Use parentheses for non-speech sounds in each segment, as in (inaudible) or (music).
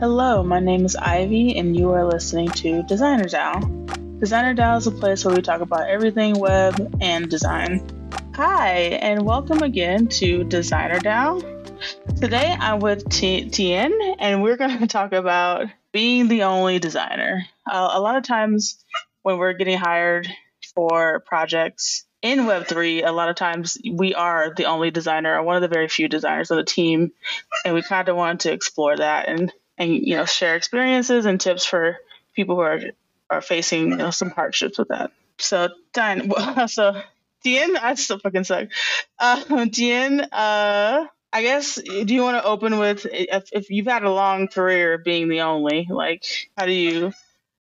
Hello, my name is Ivy, and you are listening to Designer DAO. Designer DAO is a place where we talk about everything web and design. Hi, and welcome again to Designer DAO. Today I'm with T- Tian, and we're going (laughs) to talk about being the only designer. Uh, a lot of times when we're getting hired for projects in Web3, a lot of times we are the only designer or one of the very few designers on the team. And we kind of want to explore that and, and you know, share experiences and tips for people who are, are facing you know, some hardships with that. So, Diane, (laughs) so Tian, I still fucking suck. Uh, (laughs) Tian, uh, I guess, do you want to open with if, if you've had a long career being the only, like, how do you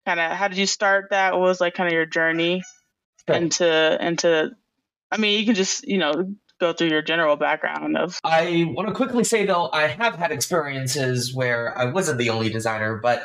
kind of, how did you start that? What was like kind of your journey? sure. into into I mean, you can just, you know, go through your general background of I want to quickly say though, I have had experiences where I wasn't the only designer, but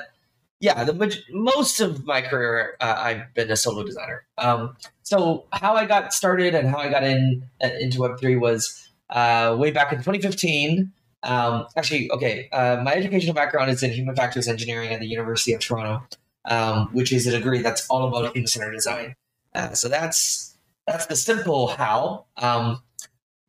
yeah, the most of my career uh, I've been a solo designer. Um, so how I got started and how I got in uh, into Web three was uh, way back in 2015. Um, actually, okay, uh, my educational background is in human factors engineering at the University of Toronto, um, which is a degree that's all about human centered design. Uh, so that's that's the simple how. Um,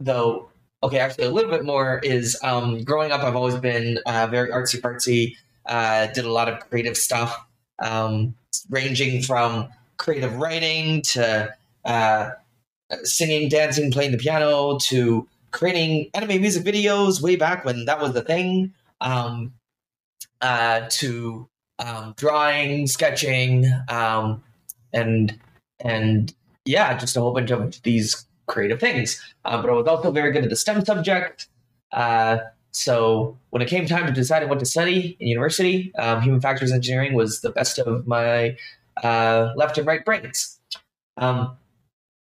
though, okay, actually, a little bit more is um, growing up. I've always been uh, very artsy fartsy. Uh, did a lot of creative stuff, um, ranging from creative writing to uh, singing, dancing, playing the piano to creating anime music videos way back when that was the thing. Um, uh, to um, drawing, sketching, um, and and yeah, just a whole bunch of these creative things. Uh, but I was also very good at the STEM subject. Uh, so when it came time to decide what to study in university, um, human factors engineering was the best of my uh, left and right brains. Um,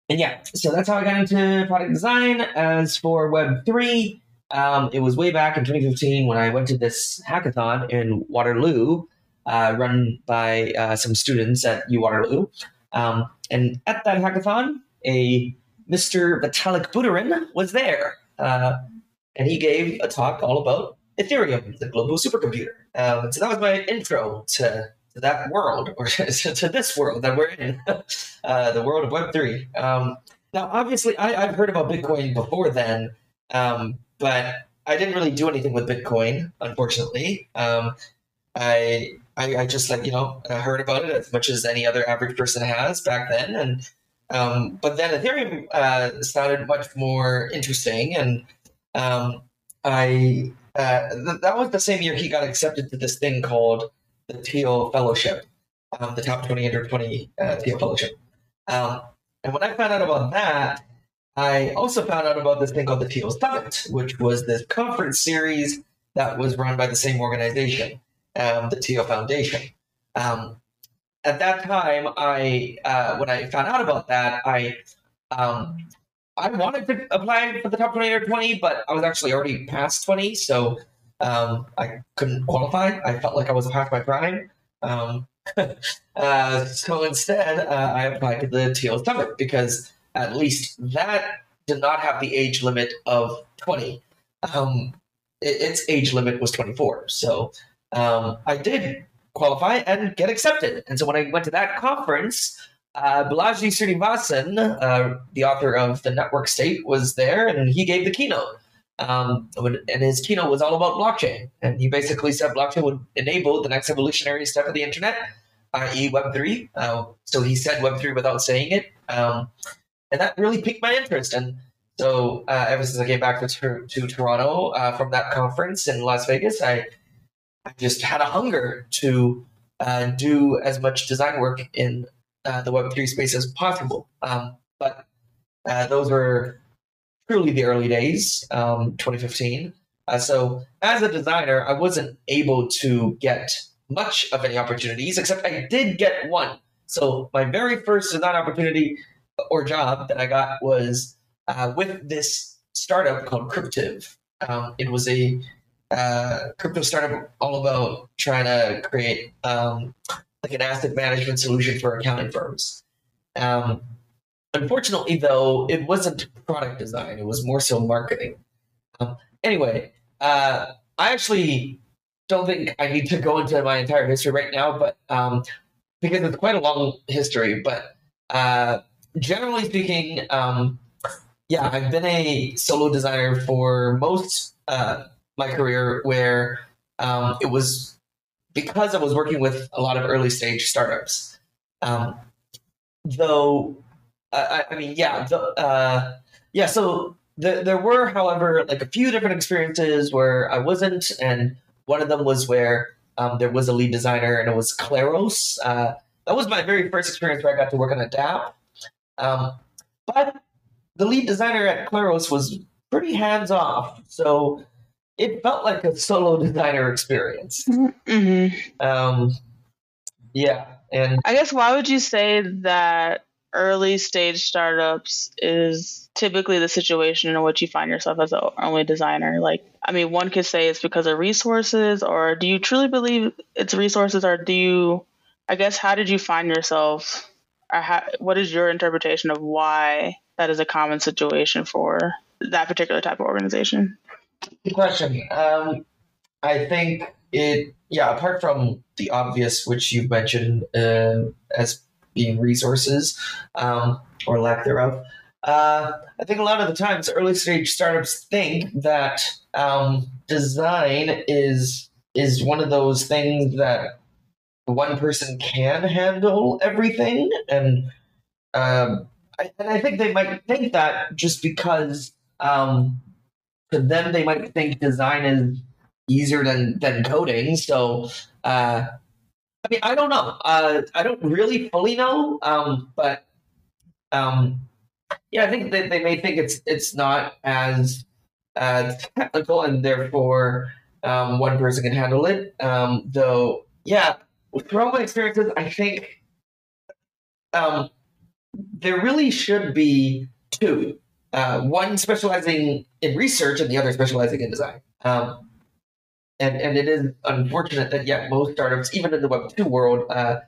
and yeah, so that's how I got into product design. As for Web three, um, it was way back in 2015 when I went to this hackathon in Waterloo, uh, run by uh, some students at U Waterloo. Um, and at that hackathon, a Mr. Vitalik Buterin was there. Uh, and he gave a talk all about Ethereum, the global supercomputer. Um, so that was my intro to, to that world, or (laughs) to, this world that we're in, (laughs) uh, the world of Web3. Um, now, obviously, I, have heard about Bitcoin before then, um, but I didn't really do anything with Bitcoin, unfortunately. Um, I I, I just like you know heard about it as much as any other average person has back then, and um, but then Ethereum uh, sounded much more interesting, and um, I uh, th- that was the same year he got accepted to this thing called the Thiel Fellowship, um, the top twenty under twenty uh, Thiel Fellowship. Um, and when I found out about that, I also found out about this thing called the Thiel Summit, which was this conference series that was run by the same organization um, the Thiel Foundation. Um, at that time, I uh, when I found out about that, I um, I wanted to apply for the top twenty or twenty, but I was actually already past twenty, so um, I couldn't qualify. I felt like I was past my prime. Um, (laughs) uh, so instead, uh, I applied to the Thiel Summit because at least that did not have the age limit of 20. Um, it, its age limit was 24. So um, I did qualify and get accepted. And so when I went to that conference, uh, Balaji Srinivasan, uh, the author of The Network State, was there and he gave the keynote. Um, and his keynote was all about blockchain. And he basically said blockchain would enable the next evolutionary step of the internet, i.e., Web3. Uh, so he said Web3 without saying it. Um, and that really piqued my interest. And so uh, ever since I came back to, to Toronto uh, from that conference in Las Vegas, I I just had a hunger to uh, do as much design work in uh, the Web3 space as possible. Um, but uh, those were truly the early days, um, 2015. Uh, so as a designer, I wasn't able to get much of any opportunities, except I did get one. So my very first design opportunity or job that I got was uh, with this startup called Cryptive. Um, it was a uh, crypto startup all about trying to create um, like an asset management solution for accounting firms. Um, unfortunately, though, it wasn't product design; it was more so marketing. Um, anyway, uh, I actually don't think I need to go into my entire history right now, but um, because it's quite a long history. But uh, generally speaking, um, yeah, I've been a solo designer for most uh, my career, where um, it was because I was working with a lot of early stage startups. Um, though, I, I, mean, yeah, the, uh, yeah. So the, there were, however, like a few different experiences where I wasn't, and one of them was where um, there was a lead designer, and it was Kleros. Uh, that was my very first experience where I got to work on a DApp. Um, but the lead designer at Kleros was pretty hands off, so it felt like a solo designer experience. Mm-hmm. Um, yeah, and I guess why would you say that early stage startups is typically the situation in which you find yourself as an only designer? Like, I mean, one could say it's because of resources, or do you truly believe it's resources, or do you? I guess how did you find yourself? Or how, what is your interpretation of why that is a common situation for that particular type of organization? Good question. Um, I think it, yeah, apart from the obvious, which you mentioned uh, as being resources um, or lack thereof, uh, I think a lot of the times early stage startups think that um, design is is one of those things that one person can handle everything, and um, I, and I think they might think that just because um, to them they might think design is easier than than coding. So uh, I mean, I don't know. Uh, I don't really fully know, um, but um, yeah, I think that they may think it's it's not as uh, technical, and therefore um, one person can handle it. Um, though, yeah, throughout my experiences, I think um, there really should be two uh, one specializing in research and the other specializing in design. Um, and and it is unfortunate that yet most startups, even in the Web two world, uh,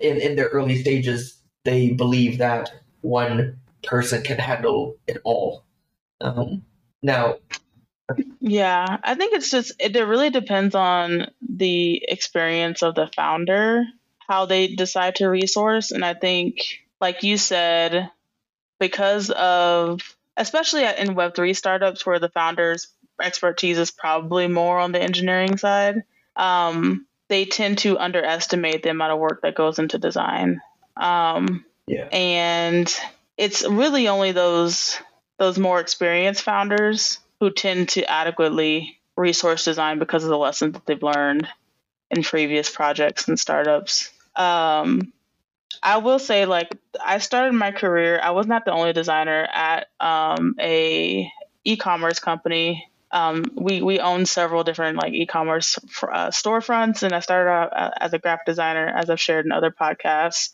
in in their early stages, they believe that one person can handle it all. Um, now, yeah, I think it's just it, it really depends on the experience of the founder, how they decide to resource, and I think, like you said, because of especially in Web3 startups where the founder's expertise is probably more on the engineering side, um, they tend to underestimate the amount of work that goes into design. Um, yeah. And it's really only those those more experienced founders who tend to adequately resource design because of the lessons that they've learned in previous projects and startups. Um, I will say, like, I started my career. I was not the only designer at um, a e-commerce company. Um, we we own several different like e-commerce uh, storefronts, and I started out uh, as a graphic designer, as I've shared in other podcasts.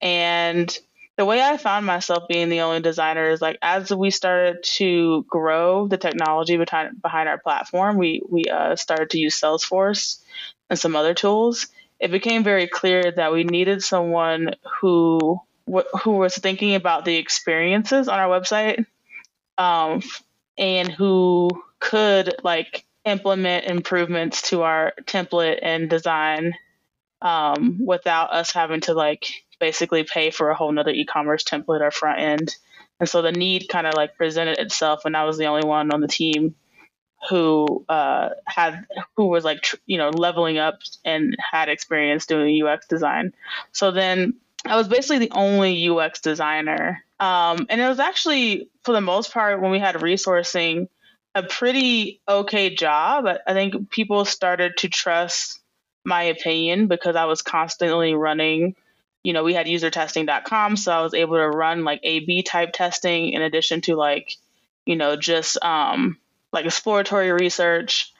And the way I found myself being the only designer is like as we started to grow the technology behind behind our platform, we we uh, started to use Salesforce and some other tools it became very clear that we needed someone who who was thinking about the experiences on our website um, and who could like implement improvements to our template and design um, without us having to like basically pay for a whole nother e-commerce template or front end. And so the need kind of like presented itself and i was the only one on the team who uh, had who was like tr- you know leveling up and had experience doing UX design. So then I was basically the only UX designer, um, and it was actually for the most part when we had resourcing a pretty okay job. I think people started to trust my opinion because I was constantly running. You know, we had usertesting.com, so I was able to run like A/B type testing in addition to like, you know, just um, like exploratory research,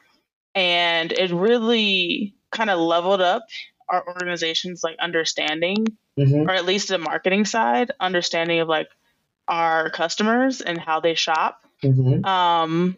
and it really kind of leveled up our organization's like understanding, mm-hmm. or at least the marketing side, understanding of like our customers and how they shop. Mm-hmm. Um,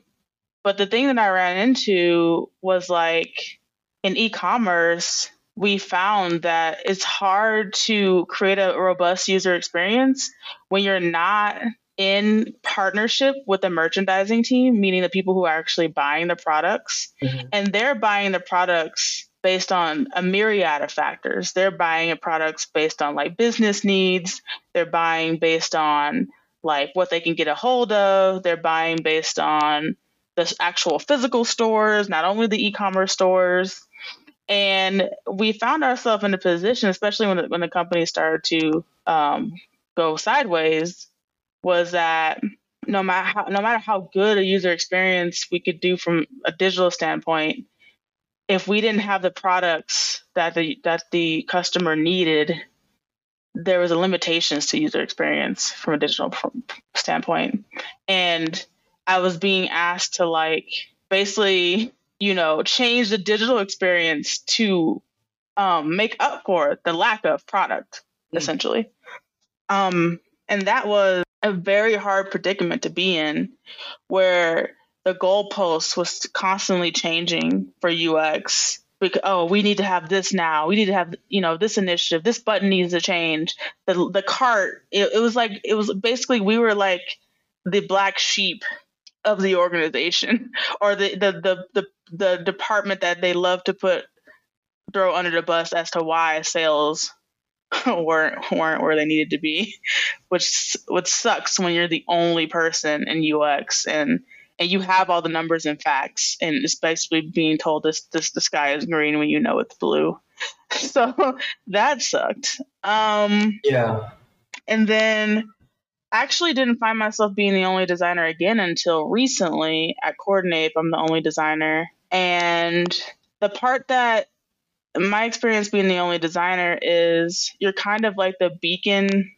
but the thing that I ran into was like in e-commerce, we found that it's hard to create a robust user experience when you're not in partnership with the merchandising team, meaning the people who are actually buying the products. Mm-hmm. And they're buying the products based on a myriad of factors. They're buying products based on like business needs, they're buying based on like what they can get a hold of, they're buying based on the actual physical stores, not only the e-commerce stores. And we found ourselves in a position, especially when the, when the company started to um, go sideways, was that no matter how, no matter how good a user experience we could do from a digital standpoint, if we didn't have the products that the that the customer needed, there was a limitations to user experience from a digital standpoint. And I was being asked to like basically, you know, change the digital experience to um, make up for the lack of product, mm. essentially. Um, and that was a very hard predicament to be in, where the goalpost was constantly changing for UX. Because, oh, we need to have this now. We need to have, you know, this initiative. This button needs to change. The the cart. It, it was like it was basically we were like the black sheep of the organization (laughs) or the the the the, the department that they love to put throw under the bus as to why sales (laughs) weren't weren't where they needed to be, which which sucks when you're the only person in UX and and you have all the numbers and facts and it's basically being told this this the sky is green when you know it's blue. (laughs) So that sucked. Um Yeah. And then actually didn't find myself being the only designer again until recently at Coordinape. I'm the only designer. And the part that my experience being the only designer is you're kind of like the beacon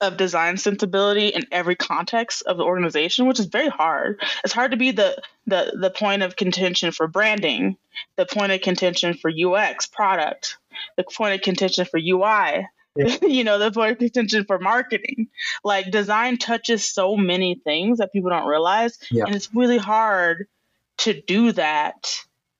of design sensibility in every context of the organization, which is very hard. It's hard to be the the the point of contention for branding, the point of contention for UX product, the point of contention for UI, yeah. (laughs) you know, the point of contention for marketing. Like design touches so many things that people don't realize, yeah. and it's really hard to do that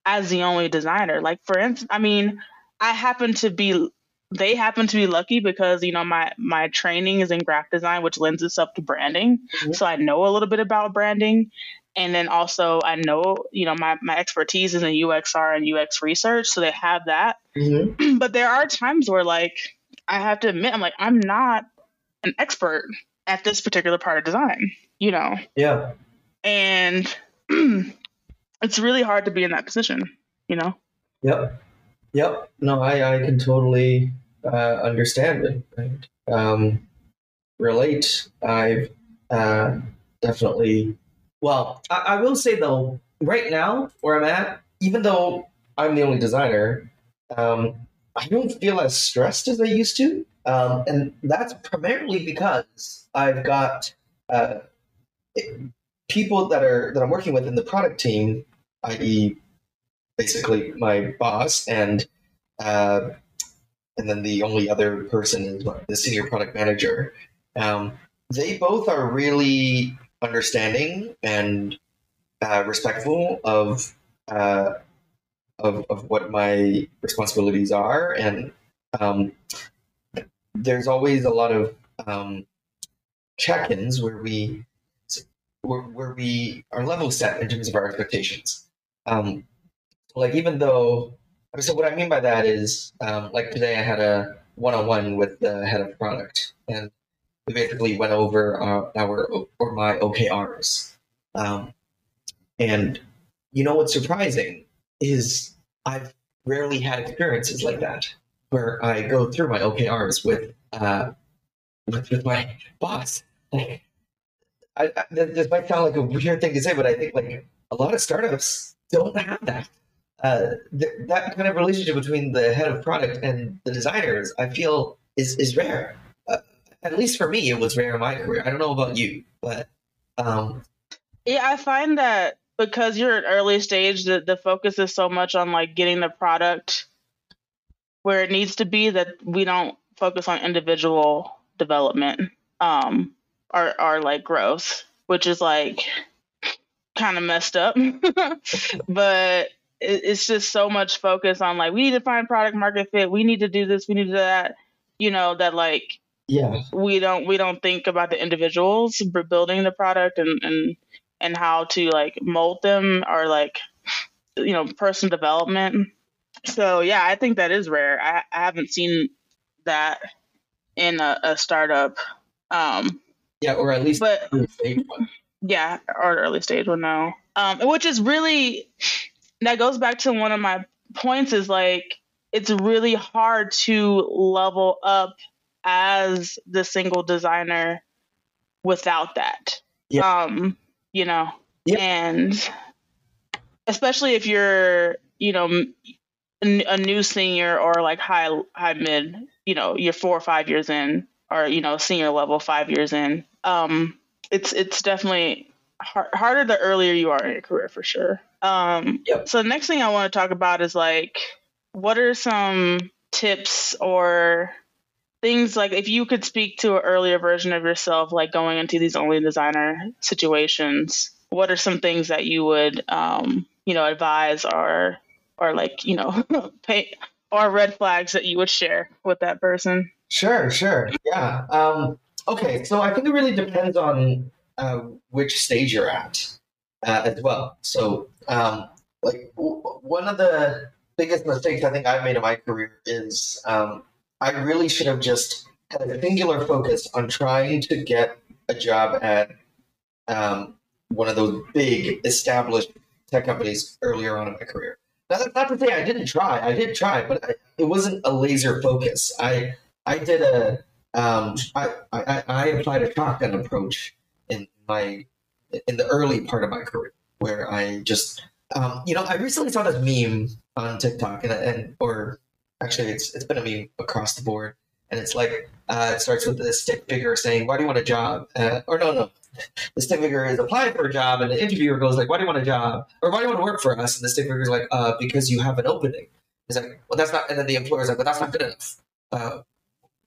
as the only designer. Like for instance, I mean, I happen to be they happen to be lucky because you know my my training is in graphic design which lends itself to branding mm-hmm. so i know a little bit about branding and then also i know you know my, my expertise is in uxr and ux research so they have that mm-hmm. (clears throat) but there are times where like i have to admit i'm like i'm not an expert at this particular part of design you know yeah and (clears throat) it's really hard to be in that position, you know? Yep. Yep. No, I, I can totally uh, understand and um, relate. I've uh, definitely, well, I, I will say though, right now where I'm at, even though I'm the only designer, um, I don't feel as stressed as I used to. Um, and that's primarily because I've got uh, people that are that I'm working with in the product team, i.e., basically my boss, and uh, and then the only other person is the senior product manager. Um, they both are really understanding and uh, respectful of, uh, of of what my responsibilities are, and um, there's always a lot of um, check-ins where we where, where we are level set in terms of our expectations. Um, like even though, so what I mean by that is, um, like today I had a one-on-one with the head of product, and we basically went over our, our or my OKRs. Um, and you know what's surprising is I've rarely had experiences like that where I go through my OKRs with uh, with, with my (laughs) boss. Like I, I, this might sound like a weird thing to say, but I think like a lot of startups don't have that. Uh, th- that kind of relationship between the head of product and the designers, I feel, is is rare. Uh, at least for me, it was rare in my career. I don't know about you, but um, yeah, I find that because you're at early stage, the the focus is so much on like getting the product where it needs to be that we don't focus on individual development. Um, are are like gross, which is like kind of messed up. (laughs) but it, it's just so much focus on like we need to find product market fit, we need to do this, we need to do that. You know that like Yeah. we don't we don't think about the individuals building the product and and and how to like mold them or like you know person development so yeah i think that is rare i, I haven't seen that in a, a startup um Yeah, or at least but early stage one. yeah or early stage will know um which is really that goes back to one of my points is like it's really hard to level up as the single designer without that Yeah. um you know Yeah. and especially if you're you know a new senior or like high high mid you know you're four or five years in or you know senior level five years in um it's it's definitely har- harder the earlier you are in your career for sure um Yep. so the next thing i want to talk about is like what are some tips or things like if you could speak to an earlier version of yourself like going into these only designer situations what are some things that you would um you know advise or or like you know (laughs) pay or red flags that you would share with that person Sure, sure. Yeah. Um, okay, so I think it really depends on uh, which stage you're at uh, as well. So, um, like, w- one of the biggest mistakes I think I've made in my career is um, I really should have just had a singular focus on trying to get a job at um, one of those big established tech companies earlier on in my career. Now, that's not to say I didn't try. I did try, but I, it wasn't a laser focus. I I did a um, I, I I applied a shotgun approach in my in the early part of my career where I just um, you know I recently saw this meme on TikTok and, and or actually it's it's been a meme across the board and it's like uh, it starts with the stick figure saying why do you want a job? Uh, or no no. The stick figure is applying for a job and the interviewer goes like why do you want a job? Or why do you want to work for us? And the stick figure is like uh, because you have an opening. It's like well that's not and then the employer's like but that's not good enough. Uh,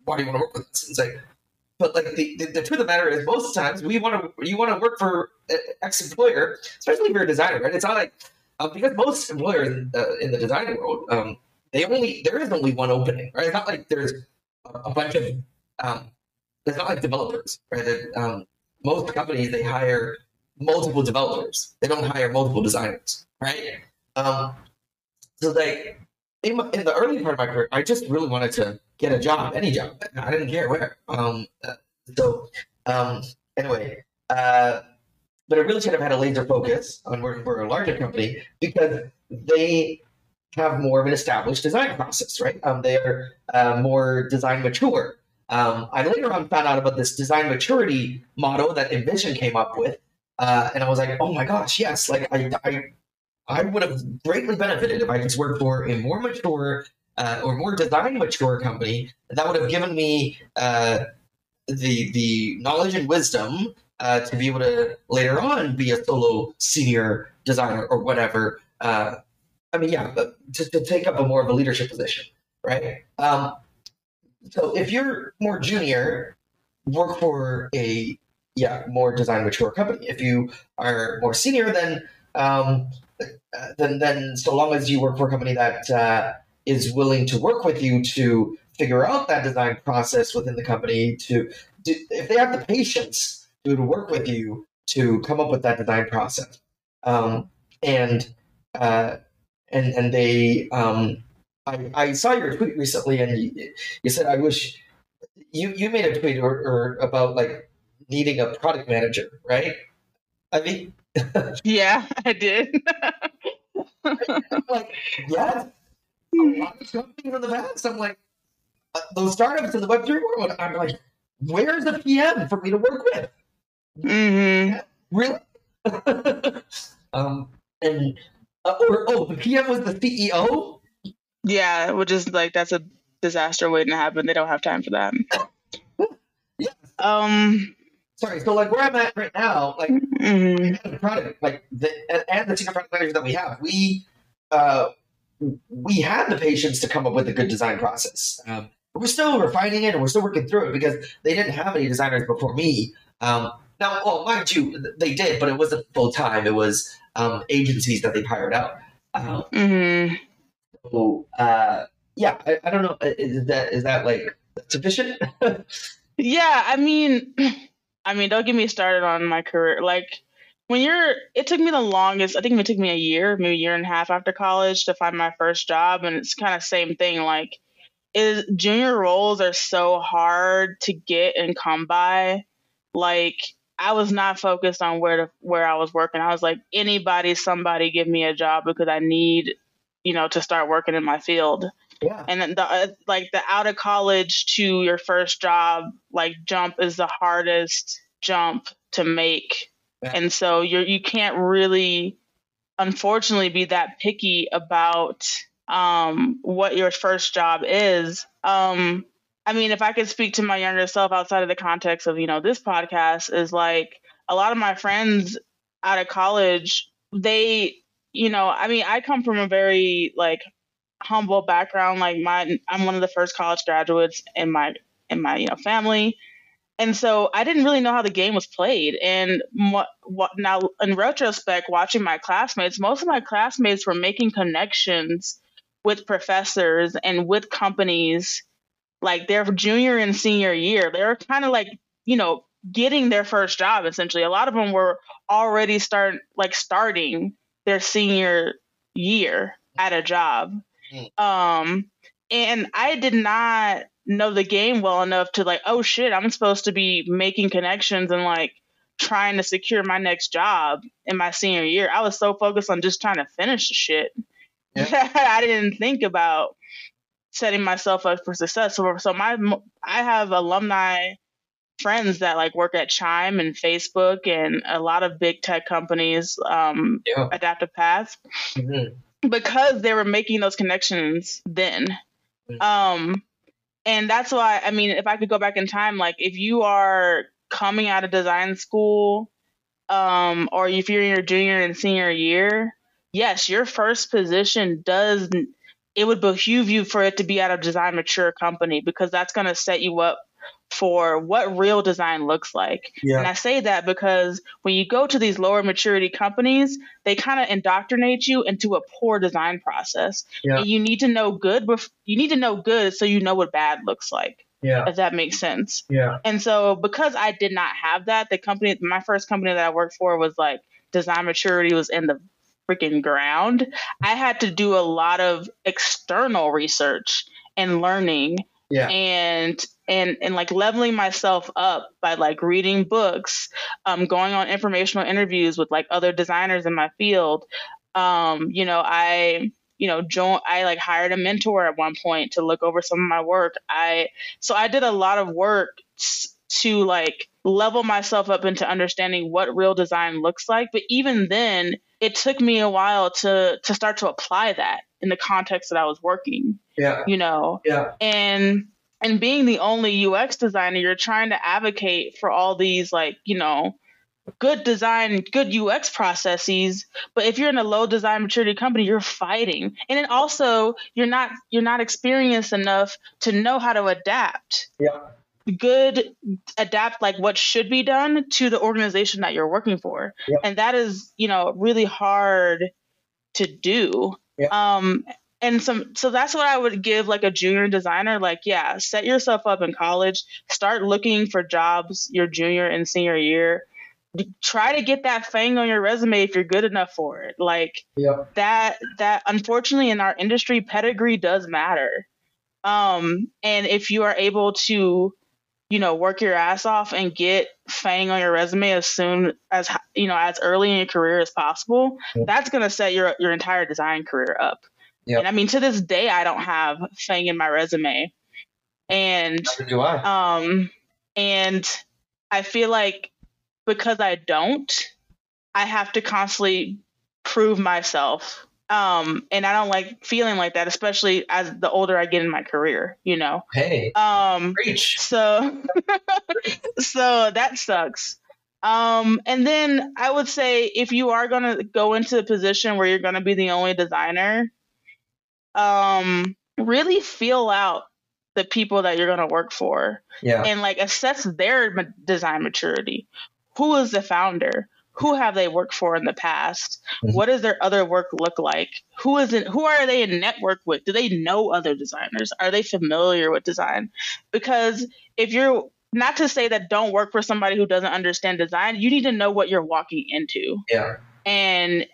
why do you want to work with us? It's like, but like the, the, the truth of the matter is, most times we want to you want to work for an ex employer, especially if you're a designer, right? It's not like um, because most employers uh, in the design world, um, they only there is only one opening, right? It's not like there's a, a bunch of um, it's not like developers, right? That, um, most companies they hire multiple developers. They don't hire multiple designers, right? Um, so like in, my, in the early part of my career, I just really wanted to get a job, any job. I didn't care where. Um, uh, so um, anyway, uh, but I really should have had a laser focus on working for a larger company because they have more of an established design process, right? Um, they are uh, more design mature. Um, I later on found out about this design maturity model that InVision came up with, uh, and I was like, oh my gosh, yes! Like I, I, I would have greatly benefited if I just worked for a more mature uh, or more design mature company that would have given me uh, the the knowledge and wisdom uh, to be able to later on be a solo senior designer or whatever. Uh, I mean, yeah, but to, to take up a more of a leadership position, right? Um, so if you're more junior, work for a yeah more design mature company. If you are more senior, then um, then then so long as you work for a company that uh, is willing to work with you to figure out that design process within the company to, to if they have the patience to, to work with you to come up with that design process um, and uh, and and they um, I, I saw your tweet recently and you, you said I wish you you made a tweet or, or about like needing a product manager right? I mean (laughs) yeah i did (laughs) (laughs) like yeah a lot of companies in the past. I'm like, uh, those startups in the Web3 world, I'm like, where's the PM for me to work with? Mm-hmm. Really? (laughs) um, and, uh, or, oh, the PM was the CEO? yeah which is like that's a disaster waiting to happen they don't have time for that (laughs) Yeah. um Sorry, so like where I'm at right now, like, mhm. the product, like, the, and, and the senior product managers that we have, we, uh, we had the patience to come up with a good design process. Um, but we're still refining it and we're still working through it because they didn't have any designers before me. Um, now, well, mind you, they did, but it wasn't full time. It was um, agencies that they hired out. Um, Mhm. so, uh, yeah, I, I don't know. Is that is that like sufficient? (laughs) Yeah, I mean, I mean, don't get me started on my career. Like when you're, it took me the longest. I think it took me a year, maybe a year and a half after college to find my first job, and it's kind of same thing. Like, is junior roles are so hard to get and come by. Like I was not focused on where to where I was working. I was like, anybody, somebody, give me a job because I need, you know, to start working in my field. Yeah. And then the uh, like the out of college to your first job like jump is the hardest jump to make. Yeah. And so you're you can't really unfortunately be that picky about um what your first job is. Um I mean, if I could speak to my younger self outside of the context of, you know, this podcast is like a lot of my friends out of college, they, you know, I mean, I come from a very like humble background. Like my, I'm one of the first college graduates in my in my you know family, and so I didn't really know how the game was played. And what what now in retrospect, watching my classmates, most of my classmates were making connections with professors and with companies like their junior and senior year. They were kind of like you know getting their first job essentially. A lot of them were already start like starting their senior year at a job um, and I did not know the game well enough to like, oh shit, I'm supposed to be making connections and like trying to secure my next job in my senior year. I was so focused on just trying to finish the shit. Yeah. (laughs) I didn't think about setting myself up for success. So, so my I have alumni friends that like work at Chime and Facebook and a lot of big tech companies, um, Yeah. Adaptive Path Mhm. Because they were making those connections then. Um, and that's why I mean, if I could go back in time, like if you are coming out of design school, um, or if you're in your junior and senior year, yes, your first position does. It would behoove you for it to be at a design mature company because that's going to set you up for what real design looks like. Yeah. And I say that because when you go to these lower maturity companies, they kind of indoctrinate you into a poor design process. Yeah. And you need to know good bef- you need to know good so you know what bad looks like, Yeah. if that makes sense. Yeah. And so because I did not have that, the company my first company that I worked for was like design maturity was in the freaking ground. I had to do a lot of external research and learning Yeah. and and and like leveling myself up by like reading books um going on informational interviews with like other designers in my field um you know i you know join i like hired a mentor at one point to look over some of my work. I so i did a lot of work to like level myself up into understanding what real design looks like. But even then it took me a while to to start to apply that in the context that i was working Yeah. you know Yeah. and and being the only UX designer, you're trying to advocate for all these like you know good design, good UX processes. But if you're in a low design maturity company, you're fighting, and then also you're not you're not experienced enough to know how to adapt. Yeah. Good adapt like what should be done to the organization that you're working for, and that is you know really hard to do. Yep. Um, and some so that's what I would give like a junior designer like yeah set yourself up in college start looking for jobs your junior and senior year try to get that FAANG on your resume if you're good enough for it like Yeah. that that unfortunately in our industry pedigree does matter um and if you are able to you know work your ass off and get FAANG on your resume as soon as you know as early in your career as possible Yeah. that's going to set your your entire design career up Yep. and i mean to this day i don't have FAANG in my resume and Neither do I. um and i feel like because i don't i have to constantly prove myself um and i don't like feeling like that especially as the older i get in my career you know Hey. um Preach. so (laughs) so that sucks um and then i would say if you are going to go into a position where you're going to be the only designer um really feel out the people that you're going to work for Yeah. and like assess their design maturity. Who is the founder? Who have they worked for in the past? Mhm. What does their other work look like? Who is it? Who are they in network with? Do they know other designers? Are they familiar with design? Because if you're not to say that don't work for somebody who doesn't understand design. You need to know what you're walking into. Yeah. And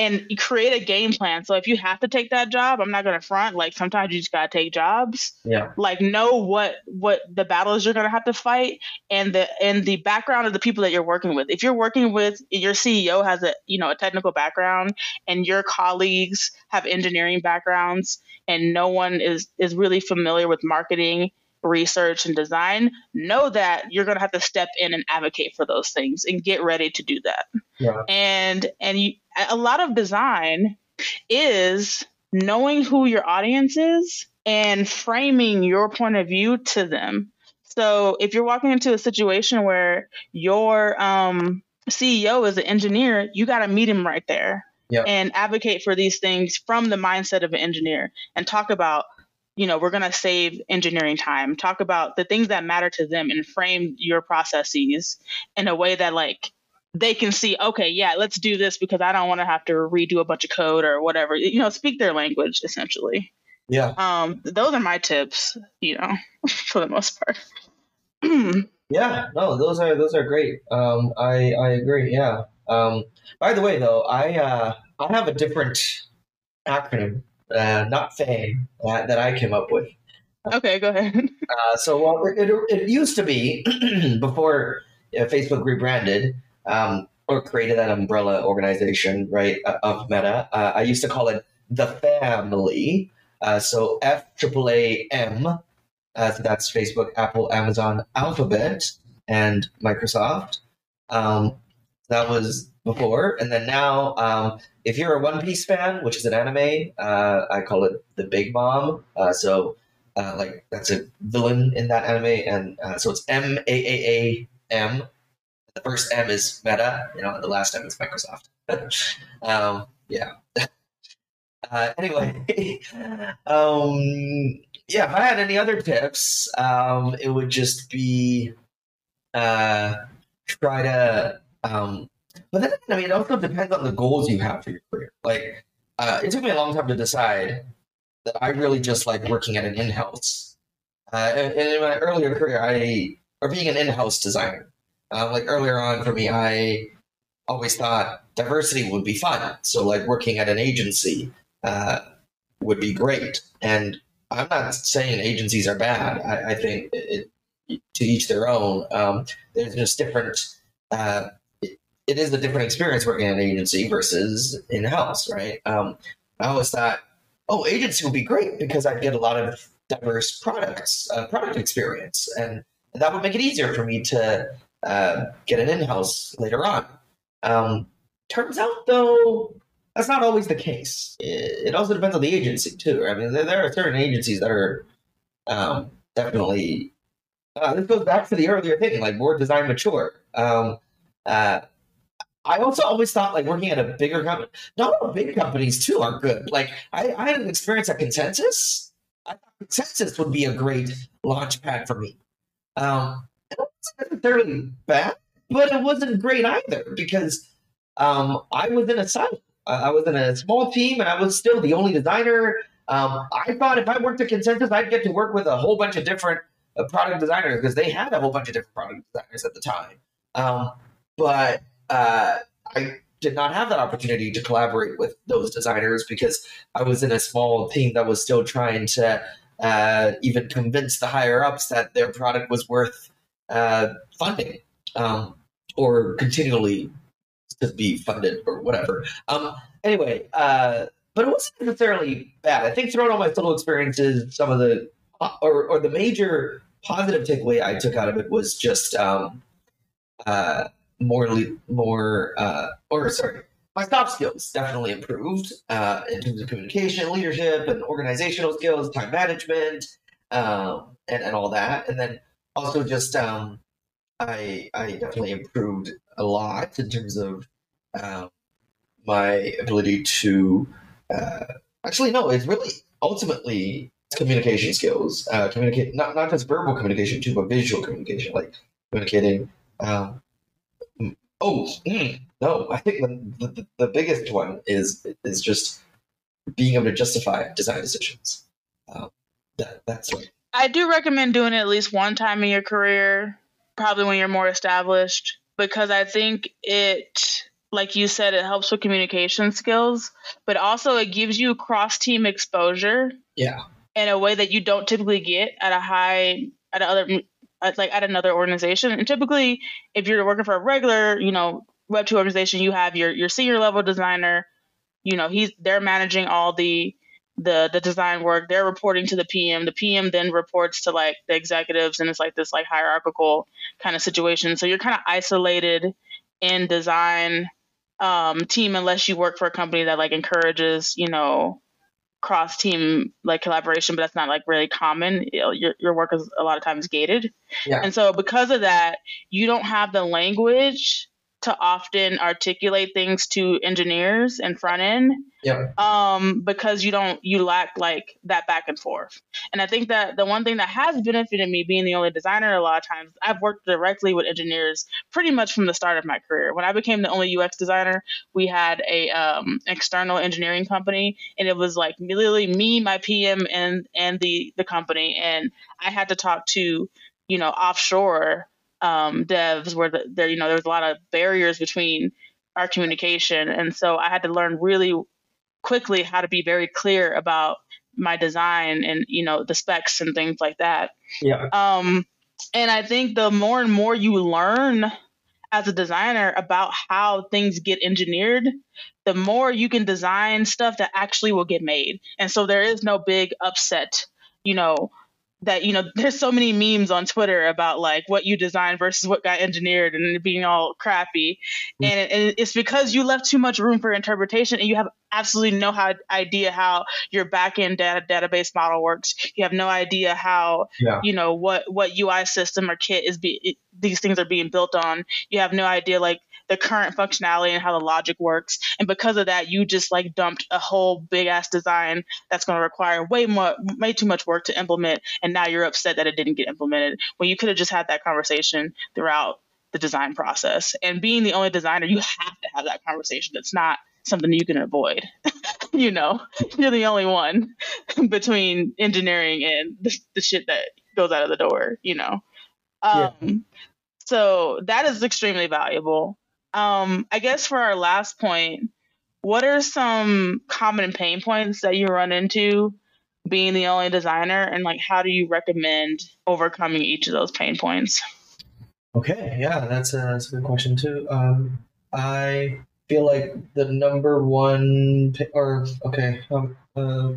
and create a game plan. So if you have to take that job, I'm not gonna front. Like sometimes you just gotta take jobs. Yeah. Like know what what the battles you're gonna have to fight and the and the background of the people that you're working with. If you're working with your CEO has a you know a technical background and your colleagues have engineering backgrounds and no one is is really familiar with marketing research and design, know that you're going to have to step in and advocate for those things and get ready to do that. Yeah. And and you, a lot of design is knowing who your audience is and framing your point of view to them. So if you're walking into a situation where your um, CEO is an engineer, you got to meet him right there Yep. and advocate for these things from the mindset of an engineer and talk about you know we're going to save engineering time talk about the things that matter to them and frame your processes in a way that like they can see okay yeah let's do this because i don't want to have to redo a bunch of code or whatever you know speak their language essentially Yeah. um those are my tips you know (laughs) for the most part (clears throat) Yeah, no, those are those are great. Um, I I agree. Yeah. Um, by the way, though, I uh, I have a different acronym, uh, not FAANG, uh, that I came up with. okay go ahead (laughs) Uh, so well, it, it, used to be (clears throat) before uh, Facebook rebranded um, or created that umbrella organization, right, uh, of Meta. Uh, I used to call it the family. Uh, so F triple A M. So that's Facebook, Apple, Amazon, Alphabet, and Microsoft. Um, that was before, and then now, um, if you're a One Piece fan, which is an anime, uh, I call it the Big Mom. Uh, so uh, like that's a villain in that anime, and uh, so it's M A A A M. The first M is Meta, you know, and the last M is Microsoft. (laughs) um, yeah. (laughs) Uh, anyway, (laughs) um, yeah. If I had any other tips, um, it would just be uh, try to. Um, but then I mean, it also depends on the goals you have for your career. Like, uh, it took me a long time to decide that I really just like working at an in-house. Uh, and, in my earlier career, I or being an in-house designer. Uh, like earlier on for me, I always thought diversity would be fun. So like working at an agency uh, would be great. And I'm not saying agencies are bad. I, I think it, to each their own. Um, there's just different. Uh, it, is a different experience working at an agency versus in-house, right? Um, I always thought oh, agency would be great because I'd get a lot of diverse products, uh, product experience, and that would make it easier for me to uh, get an in-house later on. Um, turns out, though, that's not always the case. It, it also depends on the agency too. I mean, there, there are certain agencies that are um, definitely. Uh, this goes back to the earlier thing, like more design mature. Um, uh, I also always thought like working at a bigger company, not all big companies too are good. Like I, I had an experience at ConsenSys. I thought ConsenSys would be a great launch pad for me. Um, it wasn't necessarily bad, but it wasn't great either because um, I was in a. I I was in a small team and I was still the only designer. Um, I thought if I worked at ConsenSys, I'd get to work with a whole bunch of different uh, product designers because they had a whole bunch of different product designers at the time. Um, but uh, I did not have that opportunity to collaborate with those designers because I was in a small team that was still trying to uh, even convince the higher ups that their product was worth uh, funding um, or continually to be funded or whatever. Um, anyway, uh, but it wasn't necessarily bad. I think throughout all my solo experiences, some of the or, or the major positive takeaway I took out of it was just um, uh, more more uh, or sorry my soft skills definitely improved uh, in terms of communication leadership and organizational skills time management um, and, and all that. And then also just um, I, I definitely improved a lot in terms of um, my ability to uh, actually no it's really ultimately communication skills uh, communicate not, not just verbal communication too but visual communication like communicating um, Oh mm, no! I think the, the the biggest one is is just being able to justify design decisions. Um, that that's what I do recommend doing it at least one time in your career, probably when you're more established, because I think it, like you said, it helps with communication skills, but also it gives you cross team exposure. Yeah. In a way that you don't typically get at a high, at other, at like at another organization. And typically, if you're working for a regular, you know, Web two organization, you have your your senior level designer. You know, he's they're managing all the the the design work. They're reporting to the PM. The PM then reports to like the executives, and it's like this like hierarchical kind of situation. So you're kind of isolated in design um, team unless you work for a company that like encourages you know cross team like collaboration, but that's not like really common. Your your work is a lot of times gated, yeah. and so because of that, you don't have the language to often articulate things to engineers and front end. Yeah. um, because you don't you lack like that back and forth. And i think that the one thing that has benefited me being the only designer a lot of times i've worked directly with engineers pretty much from the start of my career. When i became the only ux designer we had a um, external engineering company and it was like literally me my pm and and the the company. And i had to talk to you know offshore um, devs where the, there you know there was a lot of barriers between our communication. And so i had to learn really quickly how to be very clear about my design and you know the specs and things like that. Yeah. Um and i think the more and more you learn as a designer about how things get engineered the more you can design stuff that actually will get made. And so there is no big upset you know that you know (laughs) there's so many memes on twitter about like what you designed versus what got engineered and it being all crappy mm-hmm. and, and, it's because you left too much room for interpretation and you have absolutely no how, idea how your backend data database model works you have no idea how yeah. you know what what ui system or kit is be, these things are being built on you have no idea like the current functionality and how the logic works. And because of that, you just like dumped a whole big ass design that's going to require way more, way too much work to implement. And now you're upset that it didn't get implemented when you could have just had that conversation throughout the design process. And being the only designer, you have to have that conversation. It's not something you can avoid. (laughs) you know, you're the only one (laughs) between engineering and the, the, shit that goes out of the door, you know. Um, yeah. So that is extremely valuable. Um, I guess for our last point, what are some common pain points that you run into being the only designer, and like how do you recommend overcoming each of those pain points? Okay, yeah, that's a, that's a good question too. Um, I feel like the number one, or okay, um, uh,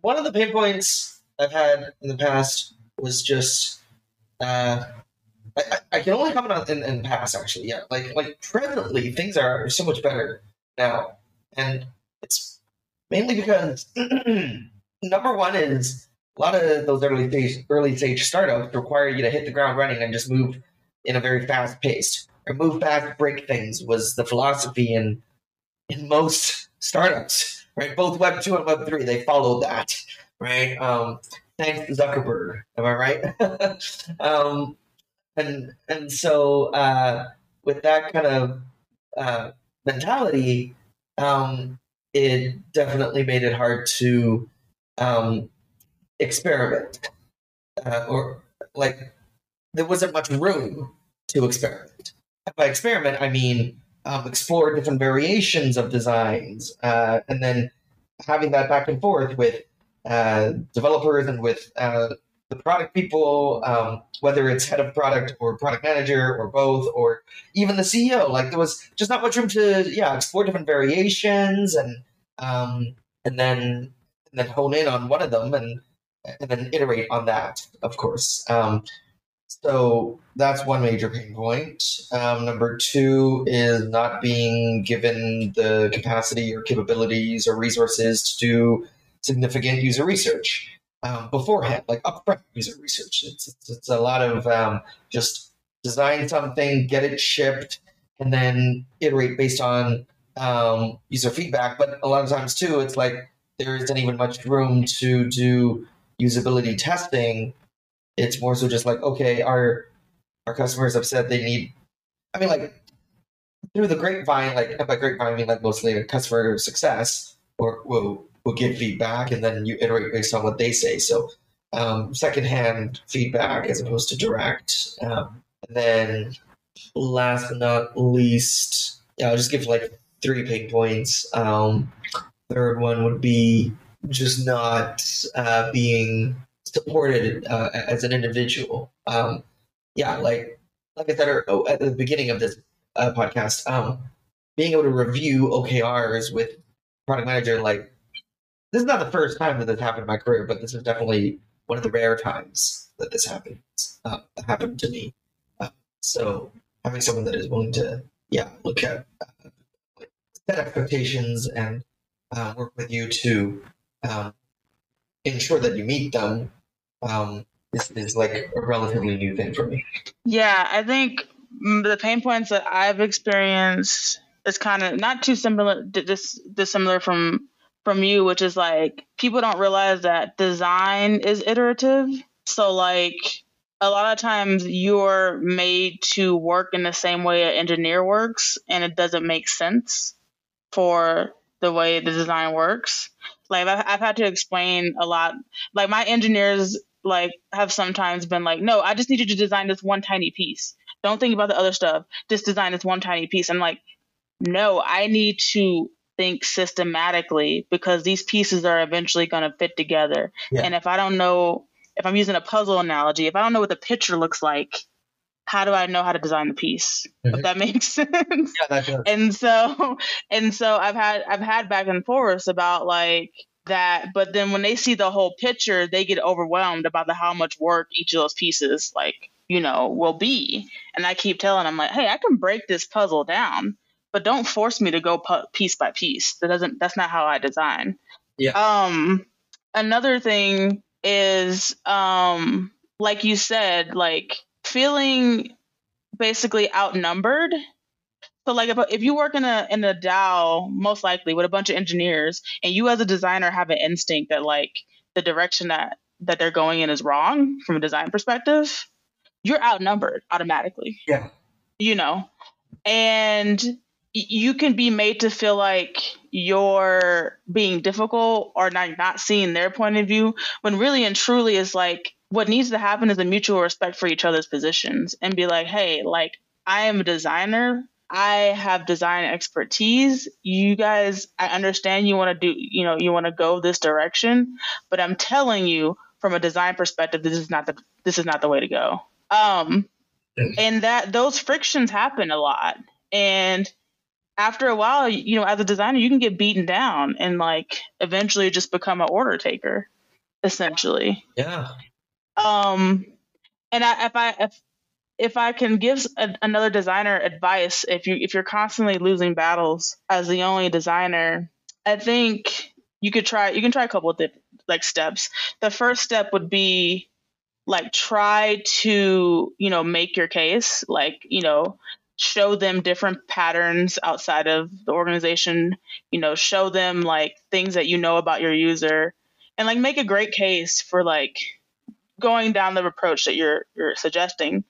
one of the pain points I've had in the past was just uh, I, I can only comment on in, in past actually. Yeah, like like presently things are so much better now, and it's mainly because (clears throat) number one is a lot of those early stage early stage startups require you to hit the ground running and just move in a very fast pace. Or move fast, break things was the philosophy in in most startups, right? Both Web two and Web three, they followed that, right? Um, thanks Zuckerberg, am I right? (laughs) um, and and so uh, with that kind of uh, mentality, um, it definitely made it hard to um, experiment, uh, or like there wasn't much room to experiment. By experiment, I mean um, explore different variations of designs, uh, and then having that back and forth with uh, developers and with uh, the product people, um, whether it's head of product or product manager or both, or even the CEO. Like there was just not much room to yeah explore different variations and um, and then and then hone in on one of them and and then iterate on that, of course. Um, so that's one major pain point. Um, number two is not being given the capacity or capabilities or resources to do significant user research um, beforehand, like upfront user research. It's, it's, it's a lot of um, just design something, get it shipped, and then iterate based on um, user feedback. But a lot of times too, it's like there isn't even much room to do usability testing. It's more so just like, okay, our our customers have said they need. I mean, like through the grapevine, like by grapevine, I mean like mostly customer success or will will give feedback and then you iterate based on what they say. So um, secondhand feedback as opposed to direct. Um, and then last but not least, yeah, I'll just give like three pain points. Um, third one would be just not uh, being supported uh, as an individual. Um, yeah, like like I said oh, at the beginning of this uh, podcast, um, being able to review OKRs with product manager, like this is not the first time that this happened in my career, but this is definitely one of the rare times that this happens uh, happened to me. Uh, so having someone that is willing to, yeah, look at uh, set expectations and uh, work with you to um, ensure that you meet them um, is, is like a relatively new thing for me. Yeah, I think the pain points that I've experienced is kind of not too similar, dis- dissimilar from from you, which is like people don't realize that design is iterative. So like a lot of times you're made to work in the same way an engineer works, and it doesn't make sense for the way the design works. Like I've, I've had to explain a lot. Like my engineers like have sometimes been like, no, I just need you to design this one tiny piece. Don't think about the other stuff. Just design this one tiny piece. I'm like, no, I need to think systematically because these pieces are eventually going to fit together. Yeah. And if I don't know, if I'm using a puzzle analogy, if I don't know what the picture looks like, how do I know how to design the piece? Mm-hmm. If that (laughs) makes sense. Yeah, that does. And so, and so I've had I've had back and forth about like that, but then when they see the whole picture, they get overwhelmed about the how much work each of those pieces like you know will be. And I keep telling them like, hey, I can break this puzzle down but don't force me to go piece by piece. That doesn't. That's not how I design. Yeah. Um. Another thing is, um, like you said, like feeling basically outnumbered. So like if, if you work in a in a DAO, most likely with a bunch of engineers, and you as a designer have an instinct that like the direction that that they're going in is wrong from a design perspective, you're outnumbered automatically. Yeah. You know, and you can be made to feel like you're being difficult or not not seeing their point of view when really and truly is like what needs to happen is a mutual respect for each other's positions and be like hey like i am a designer. I have design expertise. You guys i understand you want to do you know you want to go this direction but i'm telling you from a design perspective this is not the this is not the way to go. Um and that those frictions happen a lot. And after a while, you know, as a designer, you can get beaten down and like eventually just become an order taker, essentially. Yeah. Um, and I, if I if if I can give a, another designer advice, if you if you're constantly losing battles as the only designer, I think you could try you can try a couple of different like steps. The first step would be like try to you know make your case like you know show them different patterns outside of the organization you know show them like things that you know about your user and like make a great case for like going down the approach that you're you're suggesting.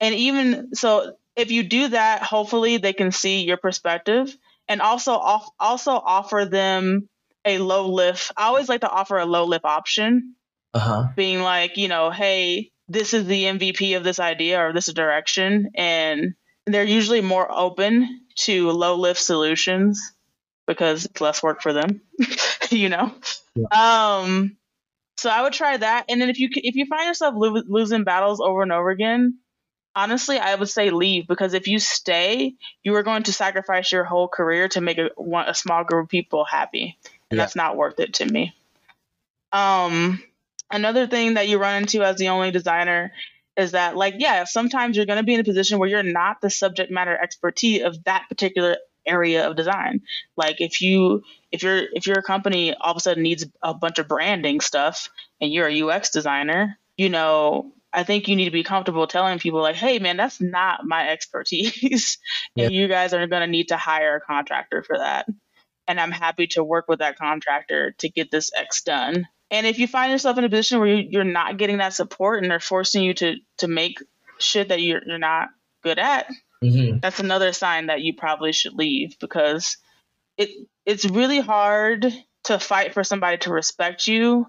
And even so if you do that hopefully they can see your perspective and also off, also offer them a low lift. I always like to offer a low lift option. Uh-huh. being like you know hey this is the mvp of this idea or this direction and they're usually more open to low lift solutions because it's less work for them, (laughs) you know. Yeah. Um, so I would try that, and then if you if you find yourself lo- losing battles over and over again, honestly, I would say leave because if you stay, you are going to sacrifice your whole career to make a a small group of people happy, and yeah. that's not worth it to me. Um, another thing that you run into as the only designer is that like yeah sometimes you're going to be in a position where you're not the subject matter expertise of that particular area of design. Like if you if you're if your company all of a sudden needs a bunch of branding stuff and you're a ux designer you know i think you need to be comfortable telling people like hey man that's not my expertise. (laughs) And you guys are going to need to hire a contractor for that. And i'm happy to work with that contractor to get this x done and if you find yourself in a position where you're not getting that support and they're forcing you to to make shit that you're you're not good at, mm-hmm. that's another sign that you probably should leave because it it's really hard to fight for somebody to respect you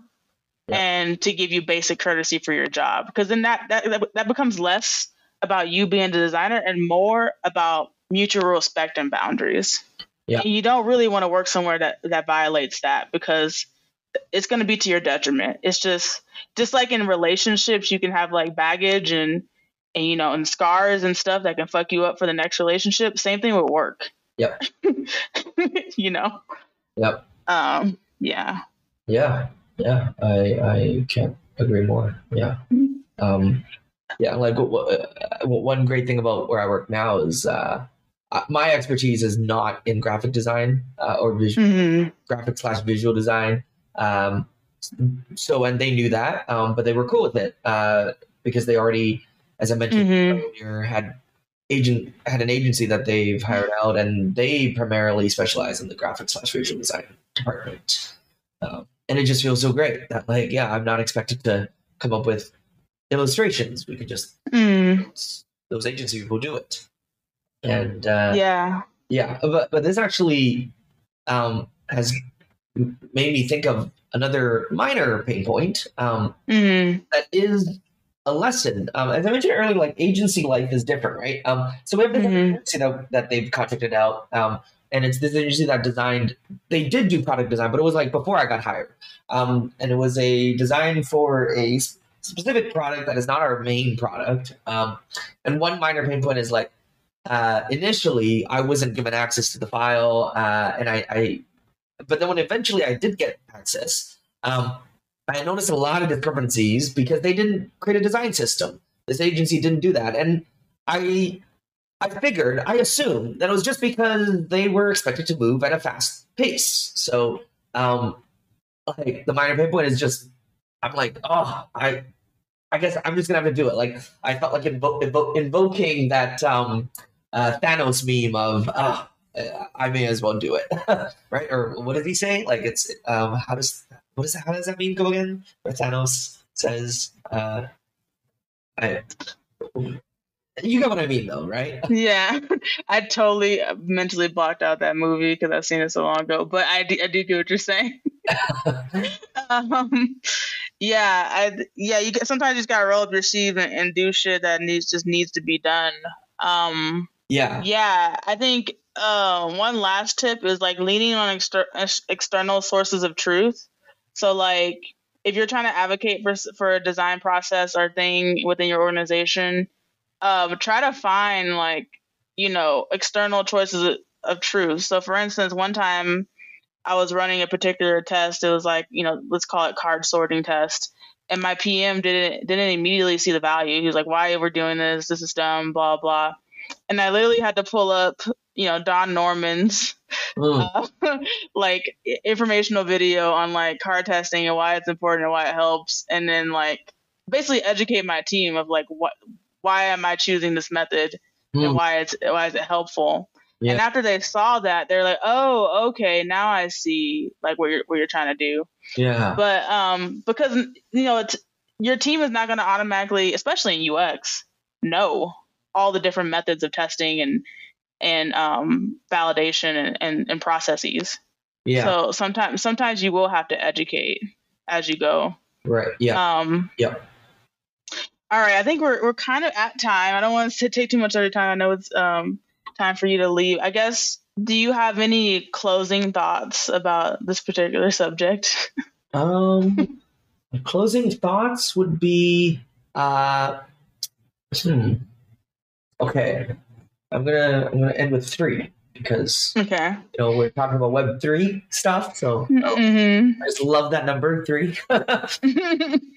Yeah. and to give you basic courtesy for your job. Because then that, that that that becomes less about you being the designer and more about mutual respect and boundaries. Yeah. And you don't really want to work somewhere that that violates that because it's going to be to your detriment. It's just just like in relationships, you can have like baggage and and you know and scars and stuff that can fuck you up for the next relationship. Same thing with work. Yep. (laughs) you know. Yep. Um. Yeah. Yeah, yeah, I I can't agree more. Yeah, um, yeah. Like w- w- one great thing about where I work now is uh, my expertise is not in graphic design uh, or visual hmm graphic slash visual design. Um, so and they knew that, um, but they were cool with it uh, because they already, as I mentioned Mhm. earlier, had agent had an agency that they've hired out, and they primarily specialize in the graphic slash visual design department. Um, and it just feels so great that like yeah, I'm not expected to come up with illustrations. We could just mm those agency people do it, and uh, Yeah. yeah, but but this actually um, has made me think of another minor pain point um, hmm that is a lesson. Um, as I mentioned earlier, like agency life is different, right? Um, so we have this Mhm. agency that, that they've contracted out, um, and it's this agency that designed. They did do product design, but it was like before I got hired, um, and it was a design for a specific product that is not our main product. Um, and one minor pain point is like uh, initially I wasn't given access to the file, uh, and I, I, but then when eventually I did get access, um, I noticed a lot of discrepancies because they didn't create a design system. This agency didn't do that, and I, I figured, I assumed that it was just because they were expected to move at a fast pace. So, um, like the minor pain point is just, I'm like, oh, I, I guess I'm just gonna have to do it. Like I felt like invo- invo- invoking that um, uh, Thanos meme of, oh, I may as well do it, (laughs) right? Or what did he say? Like it's um, how does what is that? How does that meme go again? Where Thanos says, uh, I, you get what I mean, though, right? (laughs) Yeah. I totally mentally blocked out that movie because I've seen it so long ago. But I do, I do get what you're saying. (laughs) um, yeah, I yeah. You get sometimes you just gotta roll up your sleeve and, and do shit that needs just needs to be done. Um, yeah, yeah, I think uh, one last tip is like leaning on exter- external sources of truth. So like if you're trying to advocate for for a design process or thing within your organization, um, try to find like you know external choices of, of truth. So for instance, one time I was running a particular test. It was like you know let's call it card sorting test. And my PM didn't didn't immediately see the value. He was like, "Why are we doing this? This is dumb." Blah blah and I literally had to pull up, you know, Don Norman's Mm, uh, (laughs) like informational video on like card testing and why it's important and why it helps, and then like basically educate my team of like what why am I choosing this method and mm, why it's why is it helpful. Yeah. And after they saw that, they're like, "Oh, okay, now I see like what you're what you're trying to do." yeah, But um, because you know, it's your team is not going to automatically, especially in UX, know all the different methods of testing and and um, validation and, and, and processes. yeah, So sometimes sometimes you will have to educate as you go. right, yeah, Um, yeah. All right, I think we're we're kind of at time. I don't want to take too much of your time. I know it's um, time for you to leave. I guess. Do you have any closing thoughts about this particular subject? (laughs) Um, my closing thoughts would be, uh, hmm. Okay, I'm gonna I'm gonna end with three because okay. you know we're talking about Web three stuff, so hmm I just love that number three. (laughs)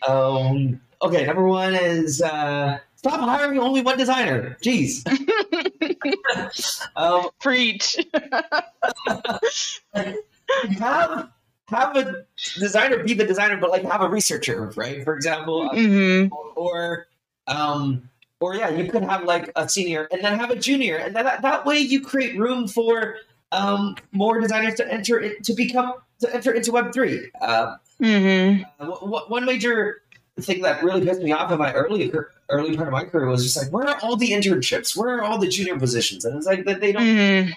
um, okay, number one is uh, stop hiring only one designer. Jeez. (laughs) um, Preach. (laughs) have have a designer be the designer, but like have a researcher, right? For example, hmm or um or yeah you could have like a senior and then have a junior. And then that, that way you create room for um more designers to enter it to become to enter into web3 um hmm uh, w- w- one major thing that really pissed me off in my early early part of my career was just like where are all the internships? Where are all the junior positions? And it's like that they don't hmm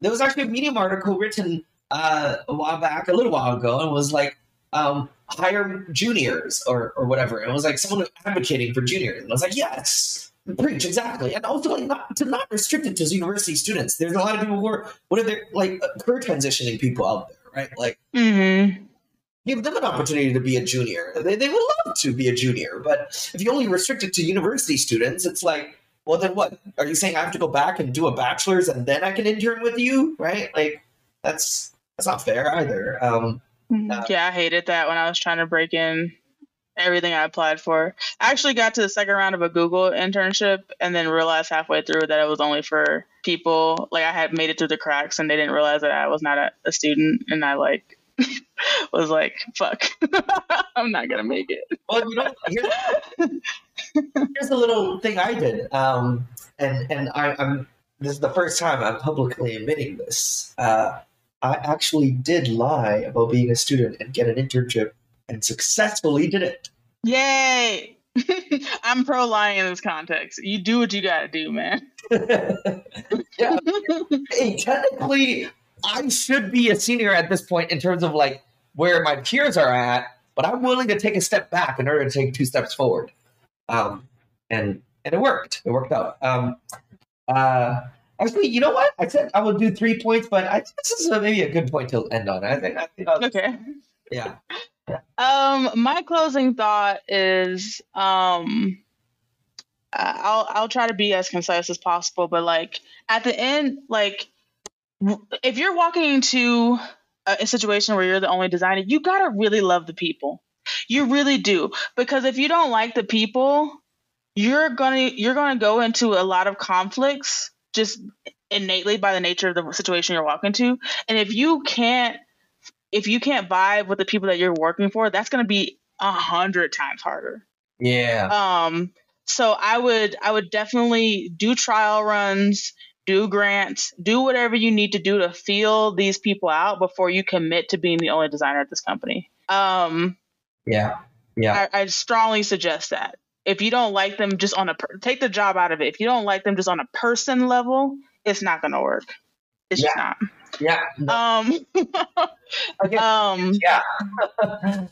there was actually a medium article written uh, a while back, a little while ago, and it was like, um, hire juniors or or whatever. It was like someone advocating for juniors. And I was like, yes, preach exactly. And also like not to not restrict it to university students. There's a lot of people who are what are they like career transitioning people out there, right? Like Mm-hmm. give them an opportunity to be a junior. They, they would love to be a junior, but if you only restrict it to university students, it's like, well, then what? Are you saying I have to go back and do a bachelor's and then I can intern with you, right? Like that's that's not fair either. Um, Uh, Yeah, I hated that when I was trying to break in everything I applied for. I actually got to the second round of a Google internship and then realized halfway through that it was only for people like I had made it through the cracks and they didn't realize that I was not a, a student and I like (laughs) was like, fuck, (laughs) I'm not gonna make it. well, you know, here's, (laughs) here's a little thing I did, um, and and I, I'm this is the first time I'm publicly admitting this. Uh, I actually did lie about being a student and get an internship, and successfully did it. Yay! (laughs) I'm pro lying in this context. You do what you gotta do, man. (laughs) yeah. Hey, technically, I should be a senior at this point in terms of like where my peers are at, but I'm willing to take a step back in order to take two steps forward. Um, and and it worked. It worked out. Um, uh, actually, you know what? I said I would do three points, but I think this is a, maybe a good point to end on. I think. I think. I'll, okay. yeah. Um, my closing thought is, um, I'll I'll try to be as concise as possible, but like at the end, like if you're walking into a, a situation where you're the only designer, you gotta really love the people. You really do, because if you don't like the people, you're gonna you're gonna go into a lot of conflicts just innately by the nature of the situation you're walking to, and if you can't if you can't vibe with the people that you're working for, that's going to be a hundred times harder. Yeah. Um, so I would I would definitely do trial runs, do grants, do whatever you need to do to feel these people out before you commit to being the only designer at this company. Um, Yeah. Yeah. I, I strongly suggest that. If you don't like them just on a per- take the job out of it. If you don't like them just on a person level, it's not going to work. It's just not. Yeah. Um, (laughs) okay. um, yeah. (laughs)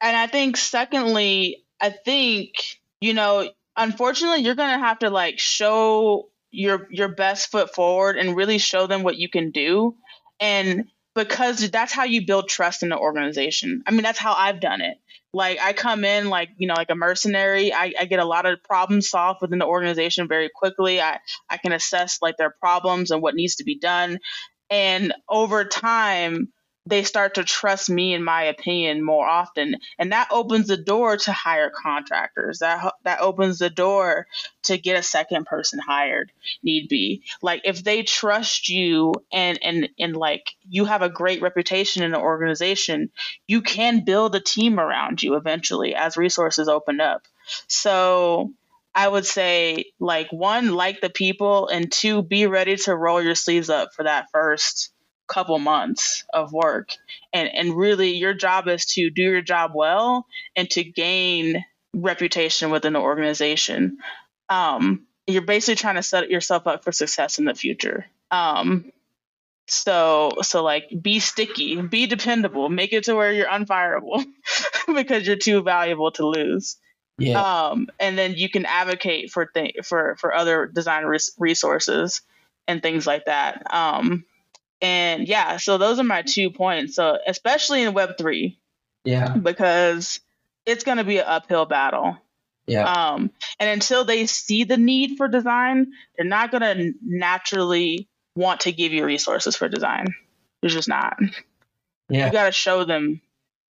and I think secondly, I think you know, unfortunately, you're gonna have to like show your your best foot forward and really show them what you can do, and because that's how you build trust in the organization. I mean, that's how I've done it. Like I come in like you know like a mercenary. I, I get a lot of problems solved within the organization very quickly. I I can assess like their problems and what needs to be done, and over time they start to trust me in my opinion more often. And that opens the door to hire contractors. That that opens the door to get a second person hired need be. Like if they trust you and and and like you have a great reputation in the organization you can build a team around you eventually as resources open up. So I would say like one like the people and two be ready to roll your sleeves up for that first couple months of work. And and really your job is to do your job well and to gain reputation within the organization. Um you're basically trying to set yourself up for success in the future. Um so so like be sticky be dependable make it to where you're unfireable (laughs) because you're too valuable to lose Yeah. um, and then you can advocate for th- for for other design res- resources and things like that. Um, and yeah, so those are my two points. So especially in Web three, Yeah. because it's going to be an uphill battle. Yeah. Um, and until they see the need for design, they're not going to naturally want to give you resources for design. They're just not. Yeah. You got to show them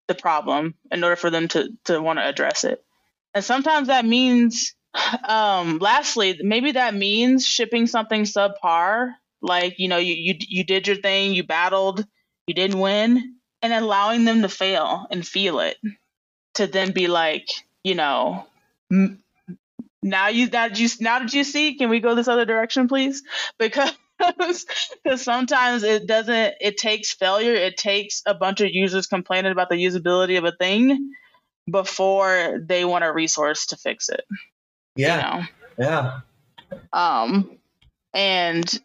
the problem in order for them to to want to address it. And sometimes that means, um, lastly, maybe that means shipping something subpar. Like you know, you you you did your thing, you battled, you didn't win, and allowing them to fail and feel it, to then be like, you know, "M- now you that you now did you see? Can we go this other direction, please? (laughs) Because because sometimes it doesn't. It takes failure. It takes a bunch of users complaining about the usability of a thing before they want a resource to fix it. Yeah. You know? Yeah. Um, and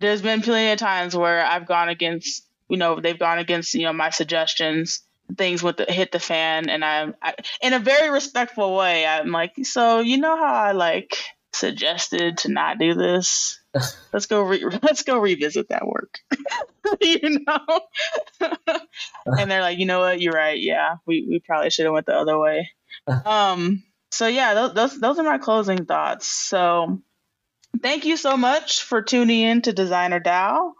there's been plenty of times where I've gone against, you know, they've gone against, you know, my suggestions things with the hit the fan, and I'm I, in a very respectful way. I'm like, so you know how I like suggested to not do this. (laughs) let's go. Re- (laughs) let's go revisit that work. (laughs) you know. and they're like, you know what? You're right. Yeah, we we probably should have went the other way. Um. So yeah, those, those those are my closing thoughts. So thank you so much for tuning in to Designer DAO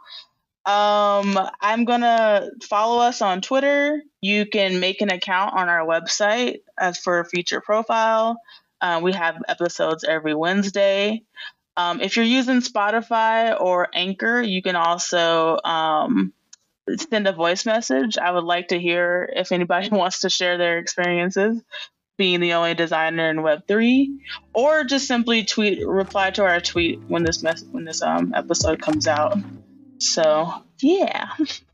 Um, I'm gonna follow us on Twitter. You can make an account on our website as for a feature profile. Uh, we have episodes every Wednesday. Um, if you're using Spotify or Anchor, you can also um, send a voice message. I would like to hear if anybody (laughs) wants to share their experiences being the only designer in Web3, or just simply tweet reply to our tweet when this mess when this um episode comes out. So yeah. (laughs)